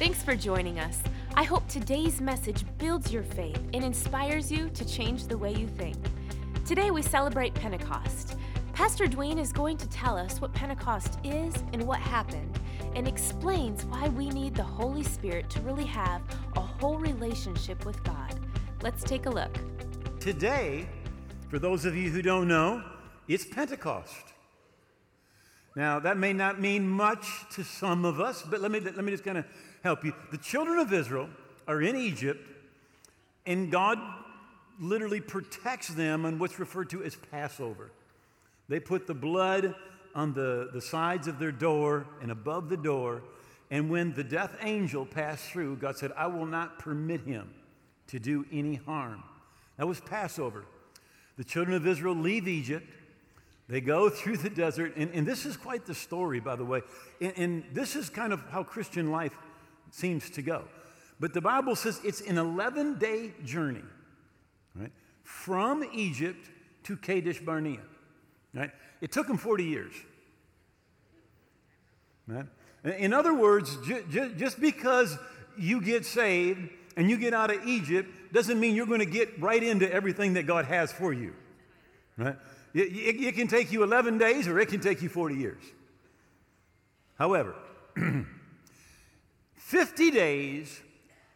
Thanks for joining us. I hope today's message builds your faith and inspires you to change the way you think. Today we celebrate Pentecost. Pastor Duane is going to tell us what Pentecost is and what happened, and explains why we need the Holy Spirit to really have a whole relationship with God. Let's take a look. Today, for those of you who don't know, it's Pentecost. Now, that may not mean much to some of us, but let me, let me just kind of help you. The children of Israel are in Egypt, and God literally protects them on what's referred to as Passover. They put the blood on the, the sides of their door and above the door, and when the death angel passed through, God said, I will not permit him to do any harm. That was Passover. The children of Israel leave Egypt. They go through the desert, and, and this is quite the story, by the way. And, and this is kind of how Christian life seems to go. But the Bible says it's an 11 day journey, right? From Egypt to Kadesh Barnea, right? It took them 40 years, right? In other words, ju- ju- just because you get saved and you get out of Egypt doesn't mean you're going to get right into everything that God has for you, right? It, it, it can take you 11 days or it can take you 40 years. However, 50 days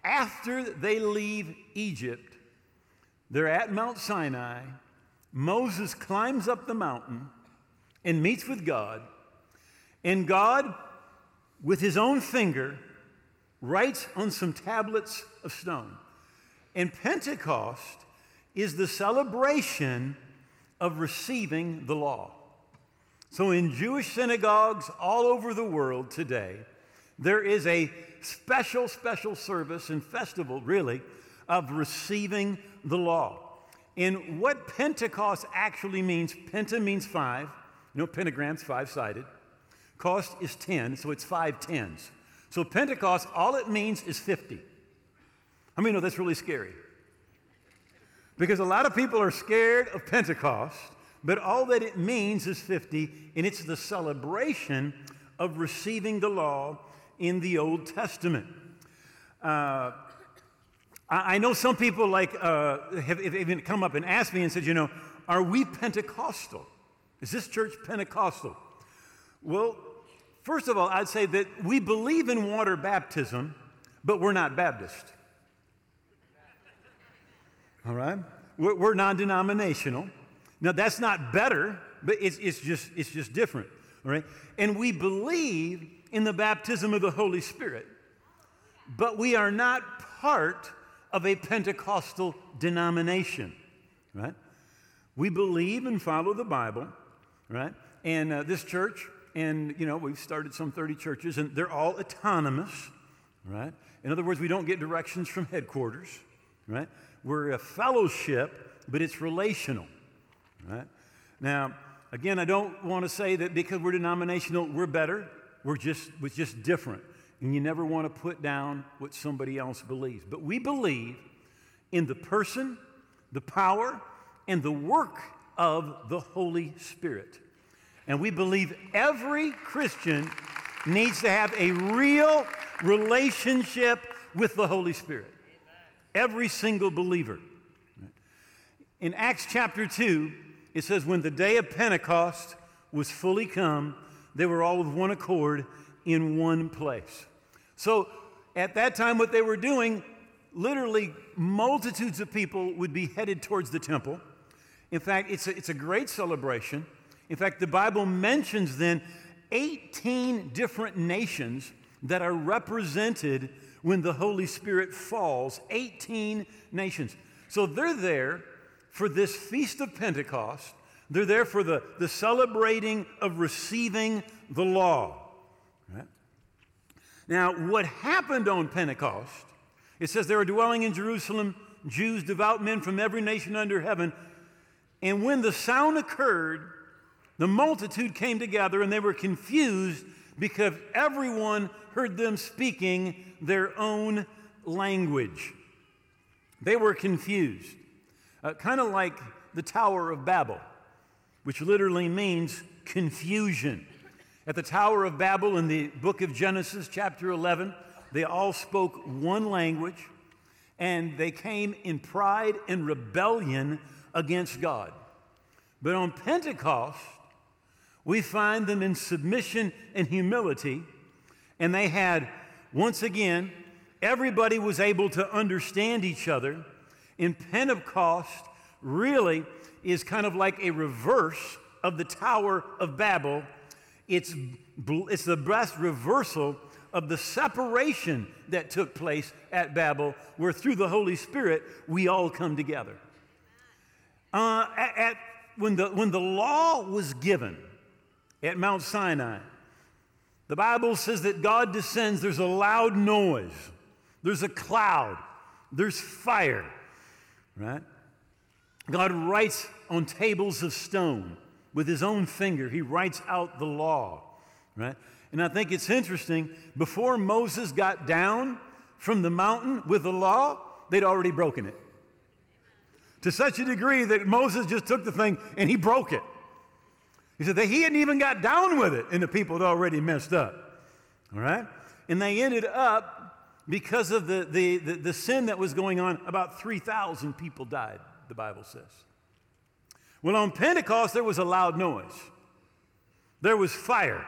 after they leave Egypt, they're at Mount Sinai. Moses climbs up the mountain and meets with God. And God, with his own finger, writes on some tablets of stone. And Pentecost is the celebration of receiving the law. So, in Jewish synagogues all over the world today, there is a special, special service and festival, really, of receiving the law. And what Pentecost actually means, Penta means five. You know, pentagram's five sided. Cost is 10, so it's five tens. So Pentecost, all it means is 50. I mean, no, that's really scary. Because a lot of people are scared of Pentecost, but all that it means is 50, and it's the celebration of receiving the law in the Old Testament. Uh, I, know some people like uh, have, have even come up and asked me and said, you know, are we Pentecostal? Is this church Pentecostal? Well, first of all, I'd say that we believe in water baptism, but we're not Baptist. All right? We're, we're non denominational. Now, that's not better, but it's, it's, just, it's just different. All right? And we believe in the baptism of the Holy Spirit, but we are not part of a Pentecostal denomination. Right? We believe and follow the Bible, right? And uh, this church, and you know, we've started some 30 churches, and they're all autonomous, right? In other words, we don't get directions from headquarters, right? We're a fellowship, but it's relational, right? Now, again, I don't want to say that because we're denominational, we're better. We're just, we're just different. And you never want to put down what somebody else believes. But we believe in the person, the power, and the work of the Holy Spirit. And we believe every Christian needs to have a real relationship with the Holy Spirit. Every single believer. In Acts chapter 2, it says, When the day of Pentecost was fully come, they were all with one accord in one place. So at that time, what they were doing, literally multitudes of people would be headed towards the temple. In fact, it's a, it's a great celebration. In fact, the Bible mentions then 18 different nations that are represented when the Holy Spirit falls 18 nations. So they're there for this Feast of Pentecost. They're there for the, the celebrating of receiving the law. Right? Now, what happened on Pentecost, it says there were dwelling in Jerusalem Jews, devout men from every nation under heaven. And when the sound occurred, the multitude came together and they were confused because everyone heard them speaking their own language. They were confused, uh, kind of like the Tower of Babel, which literally means confusion. At the Tower of Babel in the book of Genesis, chapter 11, They all spoke one language, and they came in pride and rebellion against God. But on Pentecost, we find them in submission and humility, and they had, once again, everybody was able to understand each other. In Pentecost, really is kind of like a reverse of the Tower of Babel. It's, it's the best reversal of the separation that took place at Babel, where through the Holy Spirit we all come together. Uh, at, at, when, the, when the law was given at Mount Sinai, the Bible says that God descends, there's a loud noise, there's a cloud, there's fire, right? God writes on tables of stone with his own finger, he writes out the law, right? And I think it's interesting, before Moses got down from the mountain with the law, they'd already broken it. To such a degree that Moses just took the thing and he broke it. He said that he hadn't even got down with it, and the people had already messed up. All right? And they ended up, because of the, the, the, the sin that was going on, about 3,000 people died, the Bible says. Well, on Pentecost, there was a loud noise, there was fire.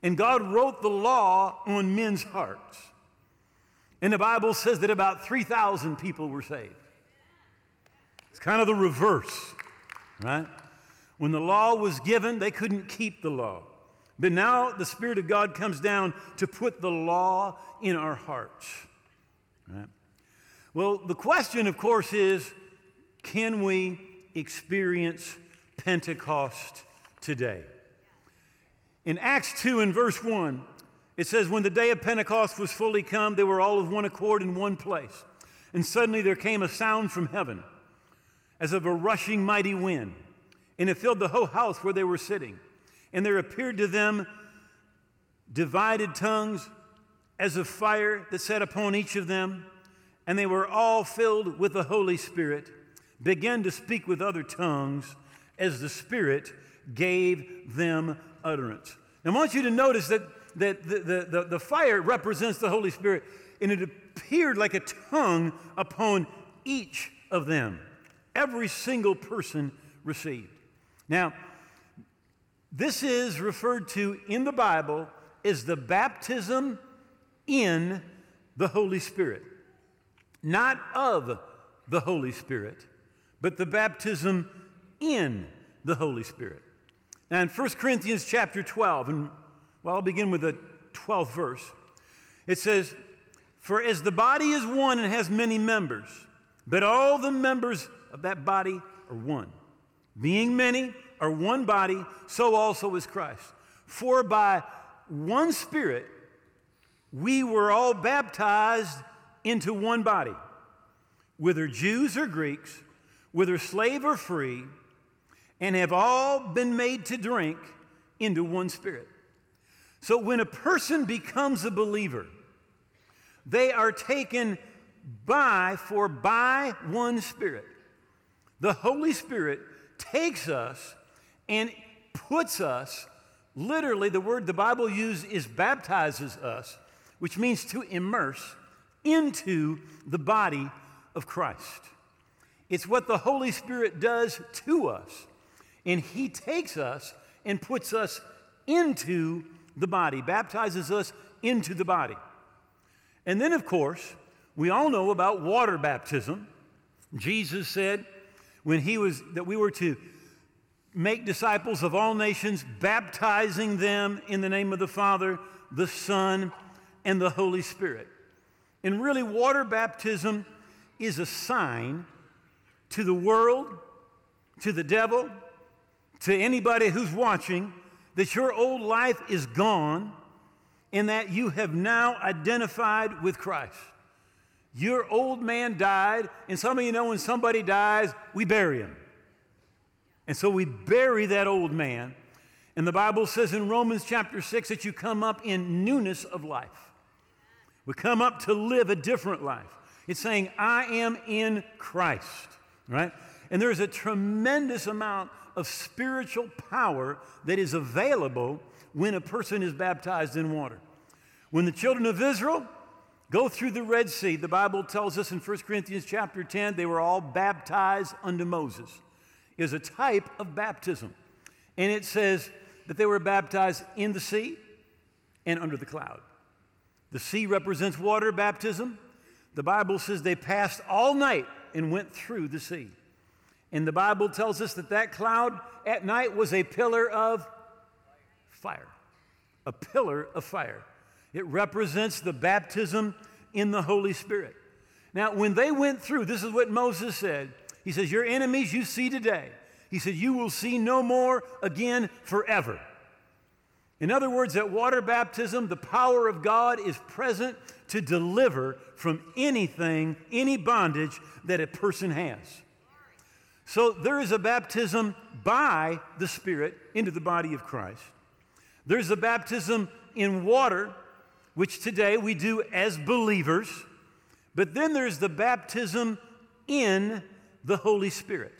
And God wrote the law on men's hearts. And the Bible says that about 3,000 people were saved. It's kind of the reverse, right? When the law was given, they couldn't keep the law. But now the Spirit of God comes down to put the law in our hearts. Right? Well, the question, of course, is can we experience Pentecost today? In Acts 2 and verse 1, it says, When the day of Pentecost was fully come, they were all of one accord in one place. And suddenly there came a sound from heaven, as of a rushing mighty wind, and it filled the whole house where they were sitting. And there appeared to them divided tongues as of fire that sat upon each of them, and they were all filled with the Holy Spirit, began to speak with other tongues as the Spirit gave them utterance. Now, I want you to notice that, that the, the, the, the fire represents the Holy Spirit, and it appeared like a tongue upon each of them. Every single person received. Now, this is referred to in the Bible as the baptism in the Holy Spirit. Not of the Holy Spirit, but the baptism in the Holy Spirit. Now, in 1 Corinthians chapter 12, and well, I'll begin with the 12th verse. It says, For as the body is one and has many members, but all the members of that body are one. Being many are one body, so also is Christ. For by one Spirit we were all baptized into one body, whether Jews or Greeks, whether slave or free and have all been made to drink into one spirit. So when a person becomes a believer, they are taken by, for by one spirit. The Holy Spirit takes us and puts us, literally, the word the Bible uses is baptizes us, which means to immerse into the body of Christ. It's what the Holy Spirit does to us and He takes us and puts us into the body, baptizes us into the body. And then, of course, we all know about water baptism. Jesus said when he was that we were to make disciples of all nations, baptizing them in the name of the Father, the Son, and the Holy Spirit. And really, water baptism is a sign to the world, to the devil, to anybody who's watching that your old life is gone and that you have now identified with Christ. Your old man died, and some of you know when somebody dies, we bury him. And so we bury that old man. And the Bible says in Romans chapter 6 that you come up in newness of life. We come up to live a different life. It's saying, I am in Christ, right? And there's a tremendous amount of spiritual power that is available when a person is baptized in water. When the children of Israel go through the Red Sea, the Bible tells us in 1 Corinthians chapter 10, they were all baptized unto Moses. It is a type of baptism. And it says that they were baptized in the sea and under the cloud. The sea represents water baptism. The Bible says they passed all night and went through the sea. And the Bible tells us that that cloud at night was a pillar of fire. A pillar of fire. It represents the baptism in the Holy Spirit. Now, when they went through, this is what Moses said. He says, Your enemies you see today. He said, You will see no more again forever. In other words, at water baptism, the power of God is present to deliver from anything, any bondage that a person has. So there is a baptism by the Spirit into the body of Christ. There's a baptism in water, which today we do as believers. But then there's the baptism in the Holy Spirit.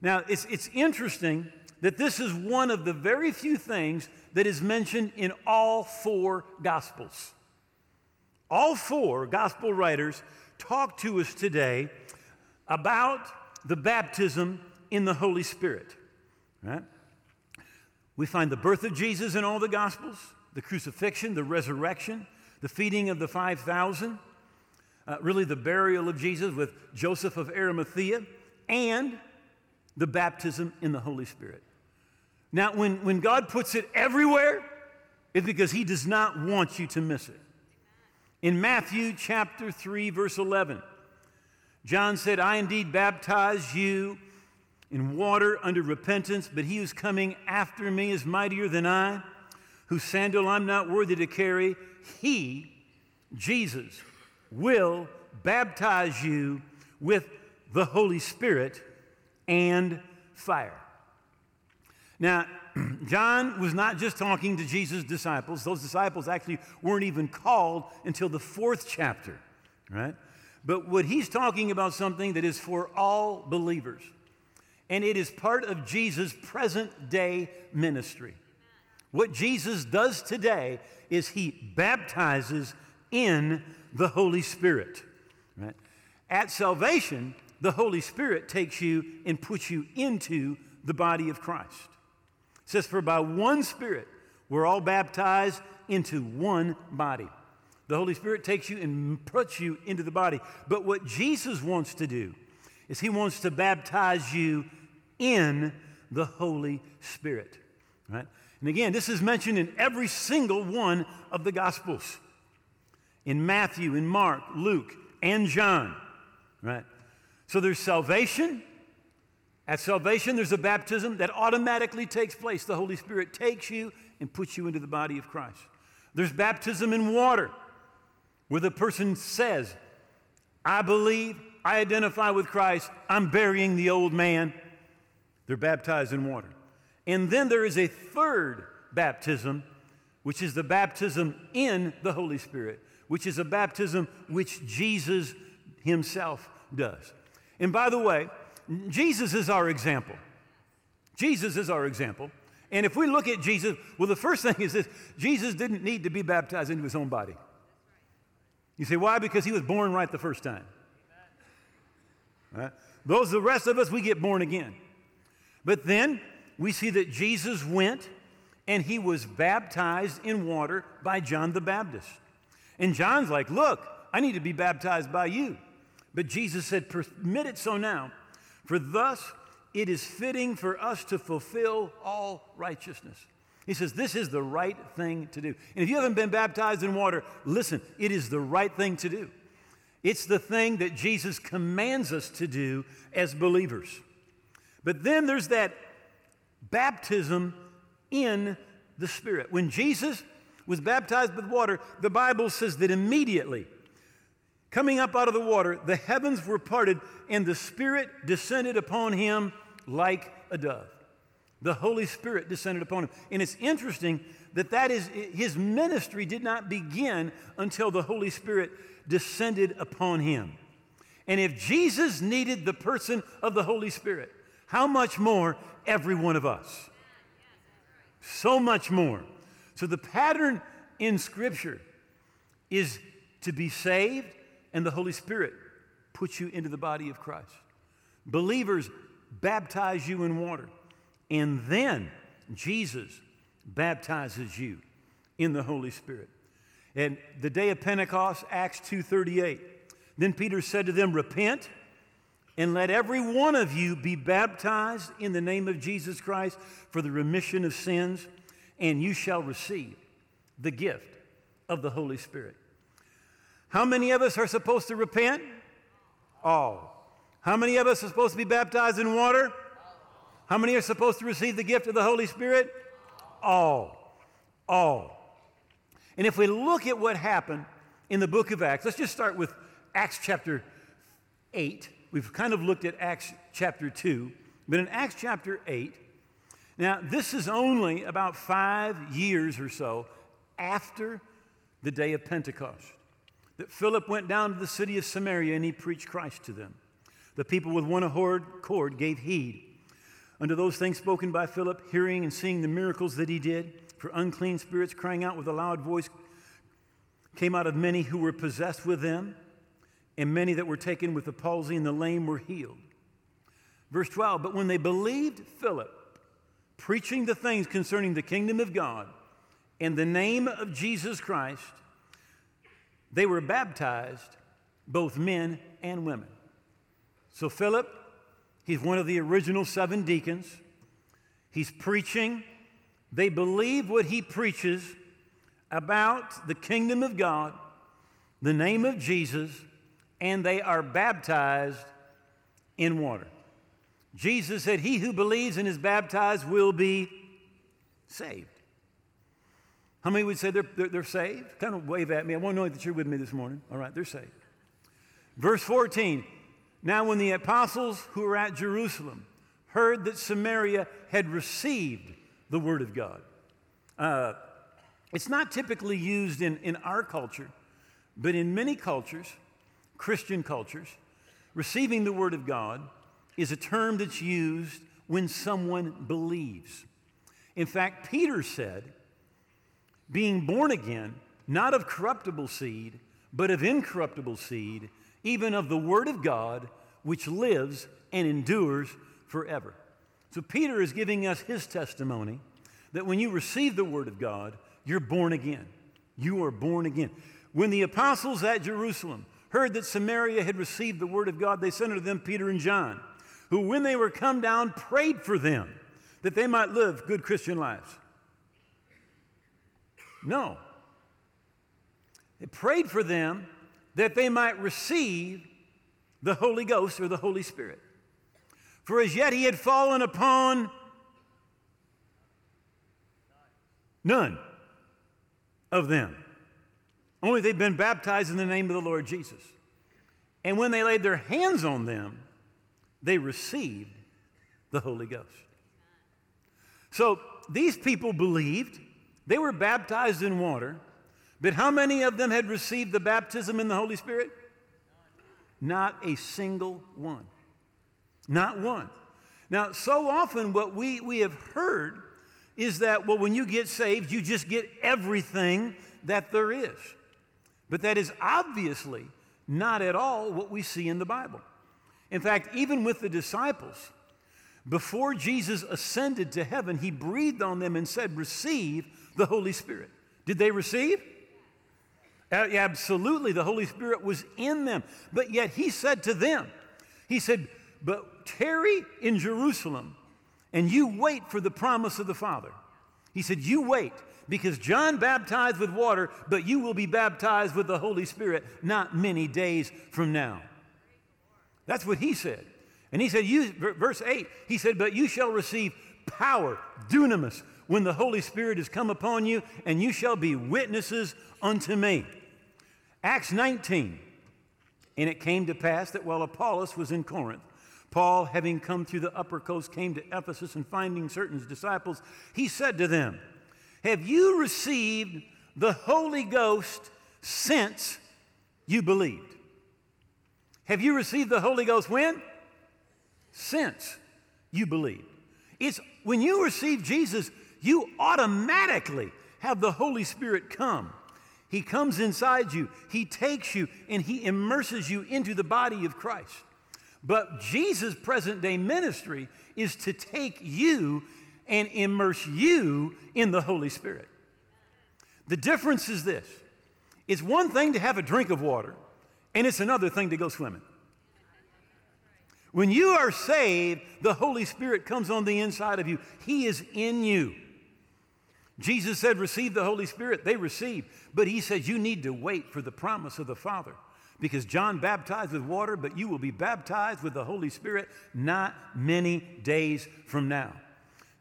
Now, it's, it's interesting that this is one of the very few things that is mentioned in all four Gospels. All four Gospel writers talk to us today about the baptism in the Holy Spirit. Right? We find the birth of Jesus in all the Gospels, the crucifixion, the resurrection, the feeding of the 5,000, uh, really the burial of Jesus with Joseph of Arimathea, and the baptism in the Holy Spirit. Now, when, when God puts it everywhere, it's because He does not want you to miss it. In Matthew chapter 3, verse 11, John said, I indeed baptize you in water under repentance, but he who's coming after me is mightier than I, whose sandal I'm not worthy to carry. He, Jesus, will baptize you with the Holy Spirit and fire. Now, John was not just talking to Jesus' disciples. Those disciples actually weren't even called until the fourth chapter, right? But what he's talking about something that is for all believers. And it is part of Jesus' present day ministry. What Jesus does today is he baptizes in the Holy Spirit. Right? At salvation, the Holy Spirit takes you and puts you into the body of Christ. It says, For by one Spirit we're all baptized into one body. The Holy Spirit takes you and puts you into the body. But what Jesus wants to do is He wants to baptize you in the Holy Spirit. Right? And again, this is mentioned in every single one of the Gospels in Matthew, in Mark, Luke, and John. Right? So there's salvation. At salvation, there's a baptism that automatically takes place. The Holy Spirit takes you and puts you into the body of Christ. There's baptism in water, where the person says, I believe, I identify with Christ, I'm burying the old man. They're baptized in water. And then there is a third baptism, which is the baptism in the Holy Spirit, which is a baptism which Jesus himself does. And by the way, Jesus is our example. Jesus is our example. And if we look at Jesus, well, the first thing is this Jesus didn't need to be baptized into his own body. You say, why? Because he was born right the first time. Right? Those, the rest of us, we get born again. But then we see that Jesus went and he was baptized in water by John the Baptist. And John's like, Look, I need to be baptized by you. But Jesus said, Permit it so now, for thus it is fitting for us to fulfill all righteousness. He says, This is the right thing to do. And if you haven't been baptized in water, listen, it is the right thing to do. It's the thing that Jesus commands us to do as believers. But then there's that baptism in the Spirit. When Jesus was baptized with water, the Bible says that immediately, Coming up out of the water, the heavens were parted, and the Spirit descended upon him like a dove. The Holy Spirit descended upon him. And it's interesting that that is his ministry did not begin until the Holy Spirit descended upon him. And if Jesus needed the person of the Holy Spirit, how much more every one of us? So much more. So the pattern in Scripture is to be saved, and the Holy Spirit puts you into the body of Christ. Believers baptize you in water, and then Jesus baptizes you in the Holy Spirit. And the day of Pentecost, Acts 2:38. Then Peter said to them, "Repent and let every one of you be baptized in the name of Jesus Christ for the remission of sins, and you shall receive the gift of the Holy Spirit." How many of us are supposed to repent? All. How many of us are supposed to be baptized in water? How many are supposed to receive the gift of the Holy Spirit? All. All. And if we look at what happened in the book of Acts, let's just start with Acts chapter 8. We've kind of looked at Acts chapter 2, but in Acts chapter 8, now this is only about five years or so after the day of Pentecost that Philip went down to the city of Samaria and he preached Christ to them. The people with one accord gave heed unto those things spoken by Philip, hearing and seeing the miracles that he did. For unclean spirits crying out with a loud voice came out of many who were possessed with them, and many that were taken with the palsy and the lame were healed. Verse 12 But when they believed Philip, preaching the things concerning the kingdom of God in the name of Jesus Christ, they were baptized, both men and women. So, Philip, he's one of the original seven deacons. He's preaching. They believe what he preaches about the kingdom of God, the name of Jesus, and they are baptized in water. Jesus said, He who believes and is baptized will be saved. How many would say they're, they're, they're, saved? Kind of wave at me. I want to know that you're with me this morning. All right, they're saved. Verse 14 Now, when the apostles who were at Jerusalem heard that Samaria had received the word of God, uh, it's not typically used in, in our culture, but in many cultures, Christian cultures, receiving the word of God is a term that's used when someone believes. In fact, Peter said, being born again, not of corruptible seed, but of incorruptible seed, even of the Word of God, which lives and endures forever. So Peter is giving us his testimony that when you receive the Word of God, you're born again. You are born again. When the apostles at Jerusalem heard that Samaria had received the Word of God, they sent unto them Peter and John, who, when they were come down, prayed for them that they might live good Christian lives. No. They prayed for them that they might receive the Holy Ghost or the Holy Spirit. For as yet he had fallen upon none of them. Only they'd been baptized in the name of the Lord Jesus. And when they laid their hands on them, they received the Holy Ghost. So these people believed they were baptized in water, but how many of them had received the baptism in the Holy Spirit? Not a single one. Not one. Now, so often what we, we have heard is that, well, when you get saved, you just get everything that there is. But that is obviously not at all what we see in the Bible. In fact, even with the disciples, before Jesus ascended to heaven, he breathed on them and said, Receive the Holy Spirit. Did they receive? Absolutely, the Holy Spirit was in them. But yet he said to them, He said, But tarry in Jerusalem and you wait for the promise of the Father. He said, You wait, because John baptized with water, but you will be baptized with the Holy Spirit not many days from now. That's what he said. And he said, you, verse 8, he said, But you shall receive power, dunamis, when the Holy Spirit has come upon you, and you shall be witnesses unto me. Acts 19. And it came to pass that while Apollos was in Corinth, Paul, having come through the upper coast, came to Ephesus and finding certain disciples, he said to them, Have you received the Holy Ghost since you believed? Have you received the Holy Ghost when? Since you believed. It's when you receive Jesus, you automatically have the Holy Spirit come. He comes inside you, He takes you, and He immerses you into the body of Christ. But Jesus' present day ministry is to take you and immerse you in the Holy Spirit. The difference is this it's one thing to have a drink of water, and it's another thing to go swimming. When you are saved, the Holy Spirit comes on the inside of you, He is in you. Jesus said, Receive the Holy Spirit. They receive. But He says, You need to wait for the promise of the Father. Because John baptized with water, but you will be baptized with the Holy Spirit not many days from now.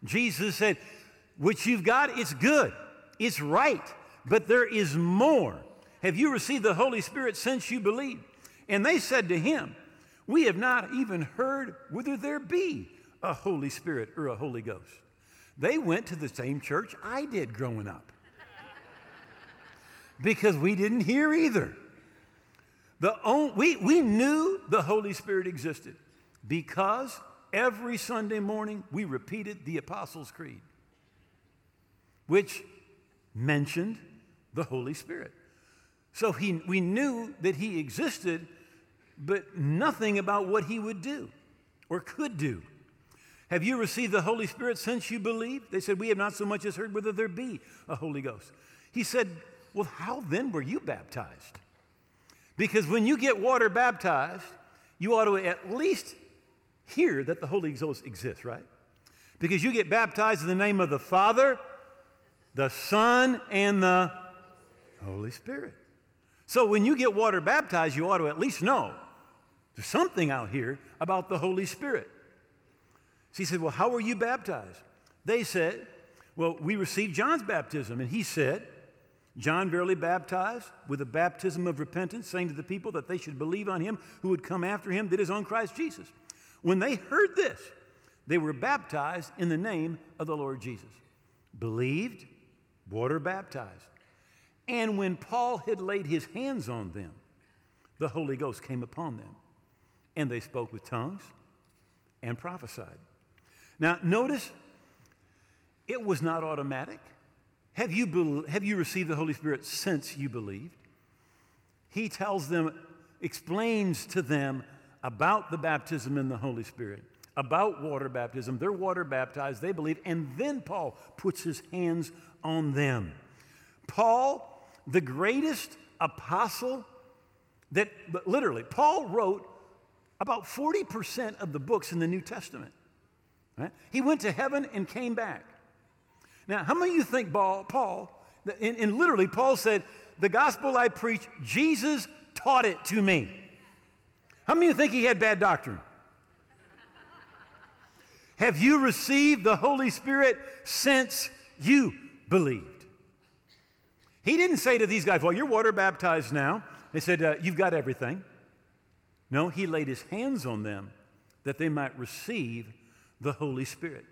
Jesus said, What you've got, it's good, it's right, but there is more. Have you received the Holy Spirit since you believed? And they said to him, We have not even heard whether there be a Holy Spirit or a Holy Ghost. They went to the same church I did growing up because we didn't hear either. The only, we, we knew the Holy Spirit existed because every Sunday morning we repeated the Apostles' Creed, which mentioned the Holy Spirit. So he, we knew that he existed, but nothing about what he would do or could do. Have you received the Holy Spirit since you believe? They said, We have not so much as heard whether there be a Holy Ghost. He said, Well, how then were you baptized? Because when you get water baptized, you ought to at least hear that the Holy Ghost exists, right? Because you get baptized in the name of the Father, the Son, and the Holy Spirit. So when you get water baptized, you ought to at least know there's something out here about the Holy Spirit. So he said, Well, how were you baptized? They said, Well, we received John's baptism. And he said, John verily baptized with a baptism of repentance, saying to the people that they should believe on him who would come after him, that is on Christ Jesus. When they heard this, they were baptized in the name of the Lord Jesus. Believed, water baptized. And when Paul had laid his hands on them, the Holy Ghost came upon them, and they spoke with tongues and prophesied. Now, notice it was not automatic. Have you, be- have you received the Holy Spirit since you believed? He tells them, explains to them about the baptism in the Holy Spirit, about water baptism. They're water baptized, they believe, and then Paul puts his hands on them. Paul the greatest apostle that literally, Paul wrote about 40% of the books in the New Testament. Right? He went to heaven and came back. Now, how many of you think Paul, Paul and, literally, Paul said, The gospel I preach, Jesus taught it to me. How many of you think he had bad doctrine? Have you received the Holy Spirit since you believed? He didn't say to these guys, Well, you're water baptized now. They said, uh, You've got everything. No, he laid his hands on them that they might receive the Holy Spirit.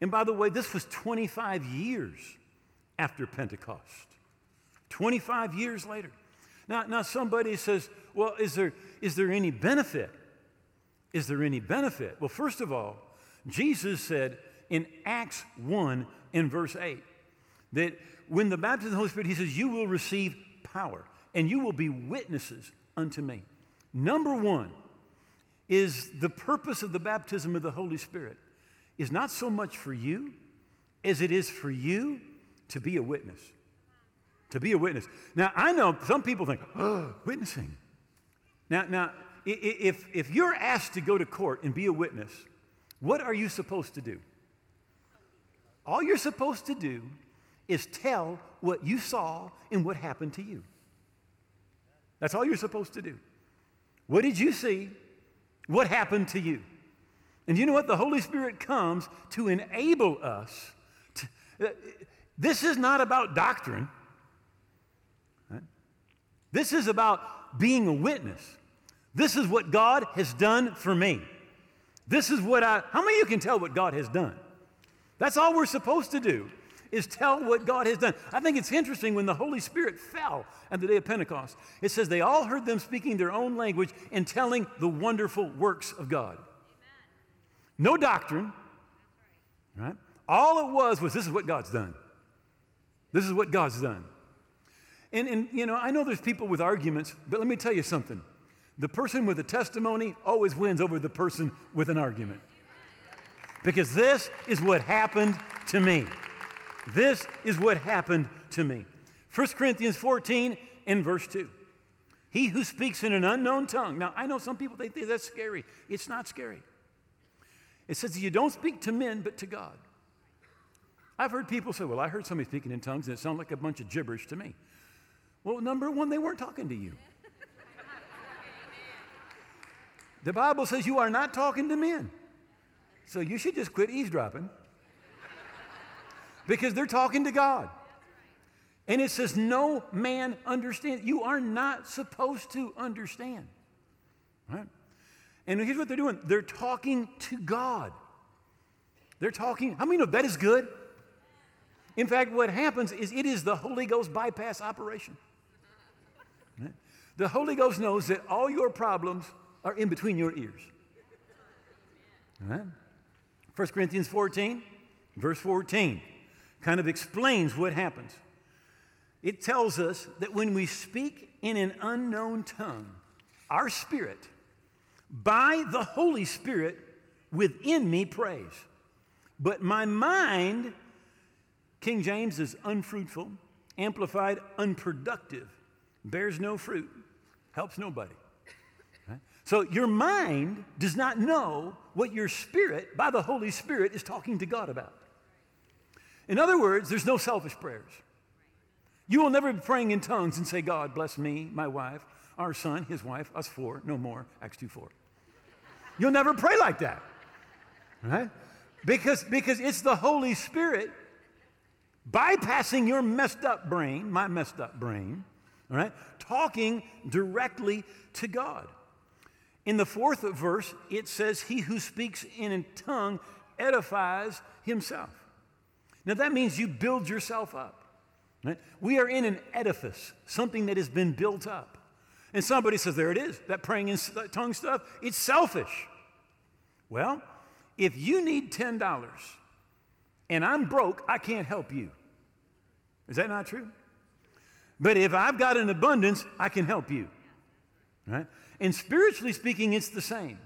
And by the way, this was 25 years after Pentecost. 25 years later. Now, now somebody says, Well, is there, is there any benefit? Is there any benefit? Well, first of all, Jesus said in Acts 1 in verse 8 that when the baptism of the Holy Spirit, he says, You will receive power and you will be witnesses unto me. Number one is the purpose of the baptism of the Holy Spirit is not so much for you as it is for you to be a witness. To be a witness. Now, I know some people think, oh, witnessing. Now, now if, if you're asked to go to court and be a witness, what are you supposed to do? All you're supposed to do is tell what you saw and what happened to you. That's all you're supposed to do. What did you see? What happened to you? And you know what? The Holy Spirit comes to enable us. To, uh, this is not about doctrine. Right? This is about being a witness. This is what God has done for me. This is what I, how many of you can tell what God has done? That's all we're supposed to do is tell what God has done. I think it's interesting when the Holy Spirit fell at the day of Pentecost. It says they all heard them speaking their own language and telling the wonderful works of God. Amen. No doctrine, right? All it was was this is what God's done. This is what God's done. And, and, you know, I know there's people with arguments, but let me tell you something. The person with a testimony always wins over the person with an argument. Because this is what happened to me. This is what happened to me. 1 Corinthians 14 and verse 2. He who speaks in an unknown tongue. Now, I know some people think that's scary. It's not scary. It says you don't speak to men, but to God. I've heard people say, Well, I heard somebody speaking in tongues and it sounded like a bunch of gibberish to me. Well, number one, they weren't talking to you. The Bible says you are not talking to men. So you should just quit eavesdropping because they're talking to God. And it says, No man understands. You are not supposed to understand. Right? And here's what they're doing they're talking to God. They're talking, how many know that is good? In fact, what happens is it is the Holy Ghost bypass operation. Right? The Holy Ghost knows that all your problems are in between your ears. Right? 1 Corinthians 14, verse 14, kind of explains what happens. It tells us that when we speak in an unknown tongue, our spirit, by the Holy Spirit within me, prays. But my mind, King James is unfruitful, amplified, unproductive, bears no fruit, helps nobody. So your mind does not know what your spirit, by the Holy Spirit, is talking to God about. In other words, there's no selfish prayers. You will never be praying in tongues and say, God, bless me, my wife, our son, his wife, us four, no more, Acts 2 4. You'll never pray like that. Right? Because, because it's the Holy Spirit bypassing your messed up brain, my messed up brain, all right, talking directly to God. In the fourth verse, it says, He who speaks in a tongue edifies himself. Now that means you build yourself up. Right? We are in an edifice, something that has been built up. And somebody says, There it is, that praying in tongue stuff, it's selfish. Well, if you need $10 and I'm broke, I can't help you. Is that not true? But if I've got an abundance, I can help you. Right? And spiritually speaking, it's the same.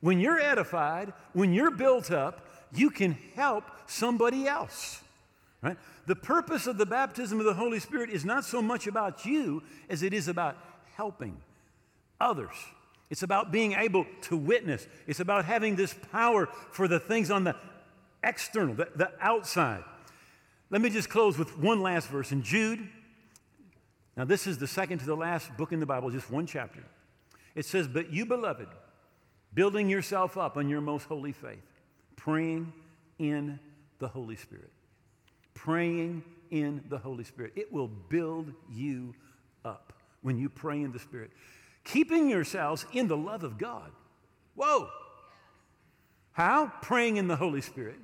When you're edified, when you're built up, you can help somebody else. Right? The purpose of the baptism of the Holy Spirit is not so much about you as it is about helping others. It's about being able to witness. It's about having this power for the things on the external, the, the outside. Let me just close with one last verse in Jude. Now, this is the second to the last book in the Bible, just one chapter. It says, But you, beloved, building yourself up on your most holy faith, praying in the Holy Spirit. Praying in the Holy Spirit. It will build you up when you pray in the Spirit. Keeping yourselves in the love of God. Whoa! How? Praying in the Holy Spirit.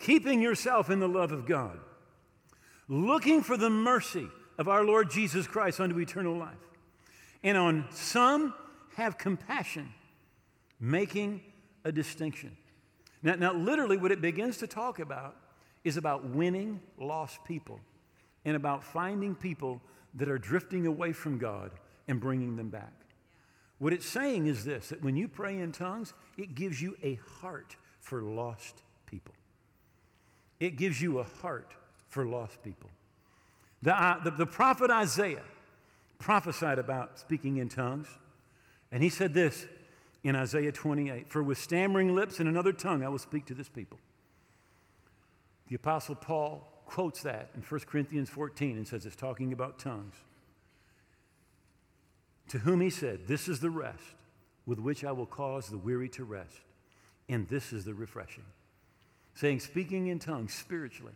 Keeping yourself in the love of God. Looking for the mercy of our Lord Jesus Christ unto eternal life and on some have compassion, making a distinction. Now, now, literally, what it begins to talk about is about winning lost people and about finding people that are drifting away from God and bringing them back. What it's saying is this that when you pray in tongues, it gives you a heart for lost people. It gives you a heart for lost people. The, uh, the, the prophet Isaiah prophesied about speaking in tongues. And he said this in Isaiah 28 For with stammering lips and another tongue I will speak to this people. The Apostle Paul quotes that in 1 Corinthians 14 and says it's talking about tongues. To whom he said, This is the rest with which I will cause the weary to rest, and this is the refreshing. Saying, speaking in tongues spiritually,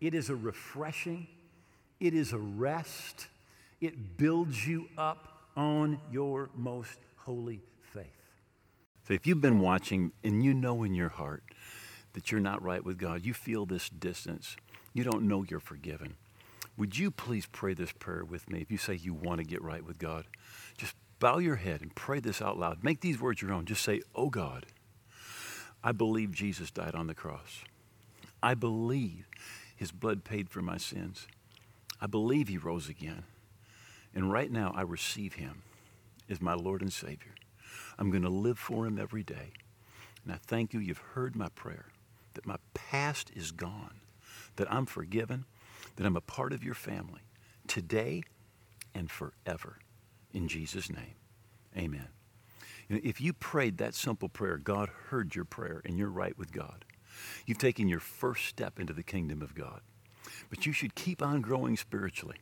it is a refreshing, it is a rest it builds you up on your most holy faith. So if you've been watching and you know in your heart that you're not right with God, you feel this distance, you don't know you're forgiven, would you please pray this prayer with me if you say you want to get right with God? Just bow your head and pray this out loud. Make these words your own. Just say, Oh God, I believe Jesus died on the cross. I believe His blood paid for my sins. I believe He rose again. And right now, I receive Him as my Lord and Savior. I'm going to live for Him every day. And I thank you, you've heard my prayer, that my past is gone, that I'm forgiven, that I'm a part of your family today and forever. In Jesus' name, amen. If you prayed that simple prayer, God heard your prayer and you're right with God. You've taken your first step into the kingdom of God. But you should keep on growing spiritually.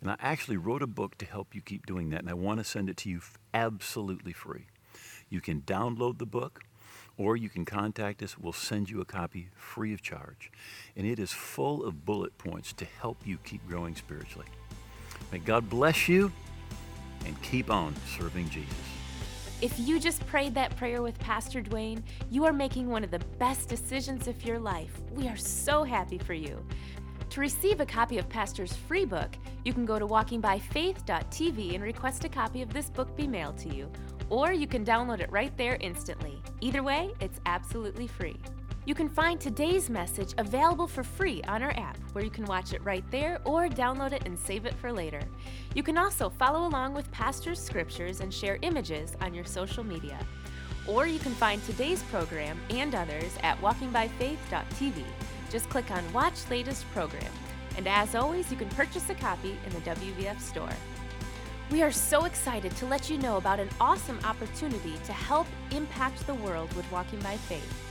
And I actually wrote a book to help you keep doing that, and I want to send it to you absolutely free. You can download the book, or you can contact us. We'll send you a copy free of charge. And it is full of bullet points to help you keep growing spiritually. May God bless you and keep on serving Jesus. If you just prayed that prayer with Pastor Duane, you are making one of the best decisions of your life. We are so happy for you. To receive a copy of Pastor's free book, you can go to walkingbyfaith.tv and request a copy of this book be mailed to you, or you can download it right there instantly. Either way, it's absolutely free. You can find today's message available for free on our app, where you can watch it right there or download it and save it for later. You can also follow along with Pastor's scriptures and share images on your social media. Or you can find today's program and others at walkingbyfaith.tv. Just click on Watch Latest Program. And as always, you can purchase a copy in the WVF store. We are so excited to let you know about an awesome opportunity to help impact the world with Walking by Faith.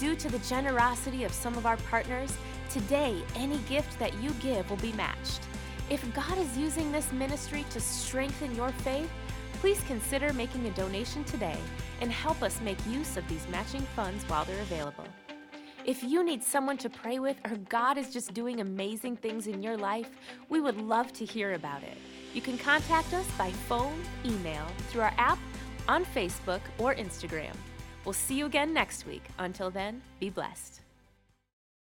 Due to the generosity of some of our partners, today any gift that you give will be matched. If God is using this ministry to strengthen your faith, please consider making a donation today and help us make use of these matching funds while they're available. If you need someone to pray with or God is just doing amazing things in your life, we would love to hear about it. You can contact us by phone, email, through our app, on Facebook, or Instagram. We'll see you again next week. Until then, be blessed.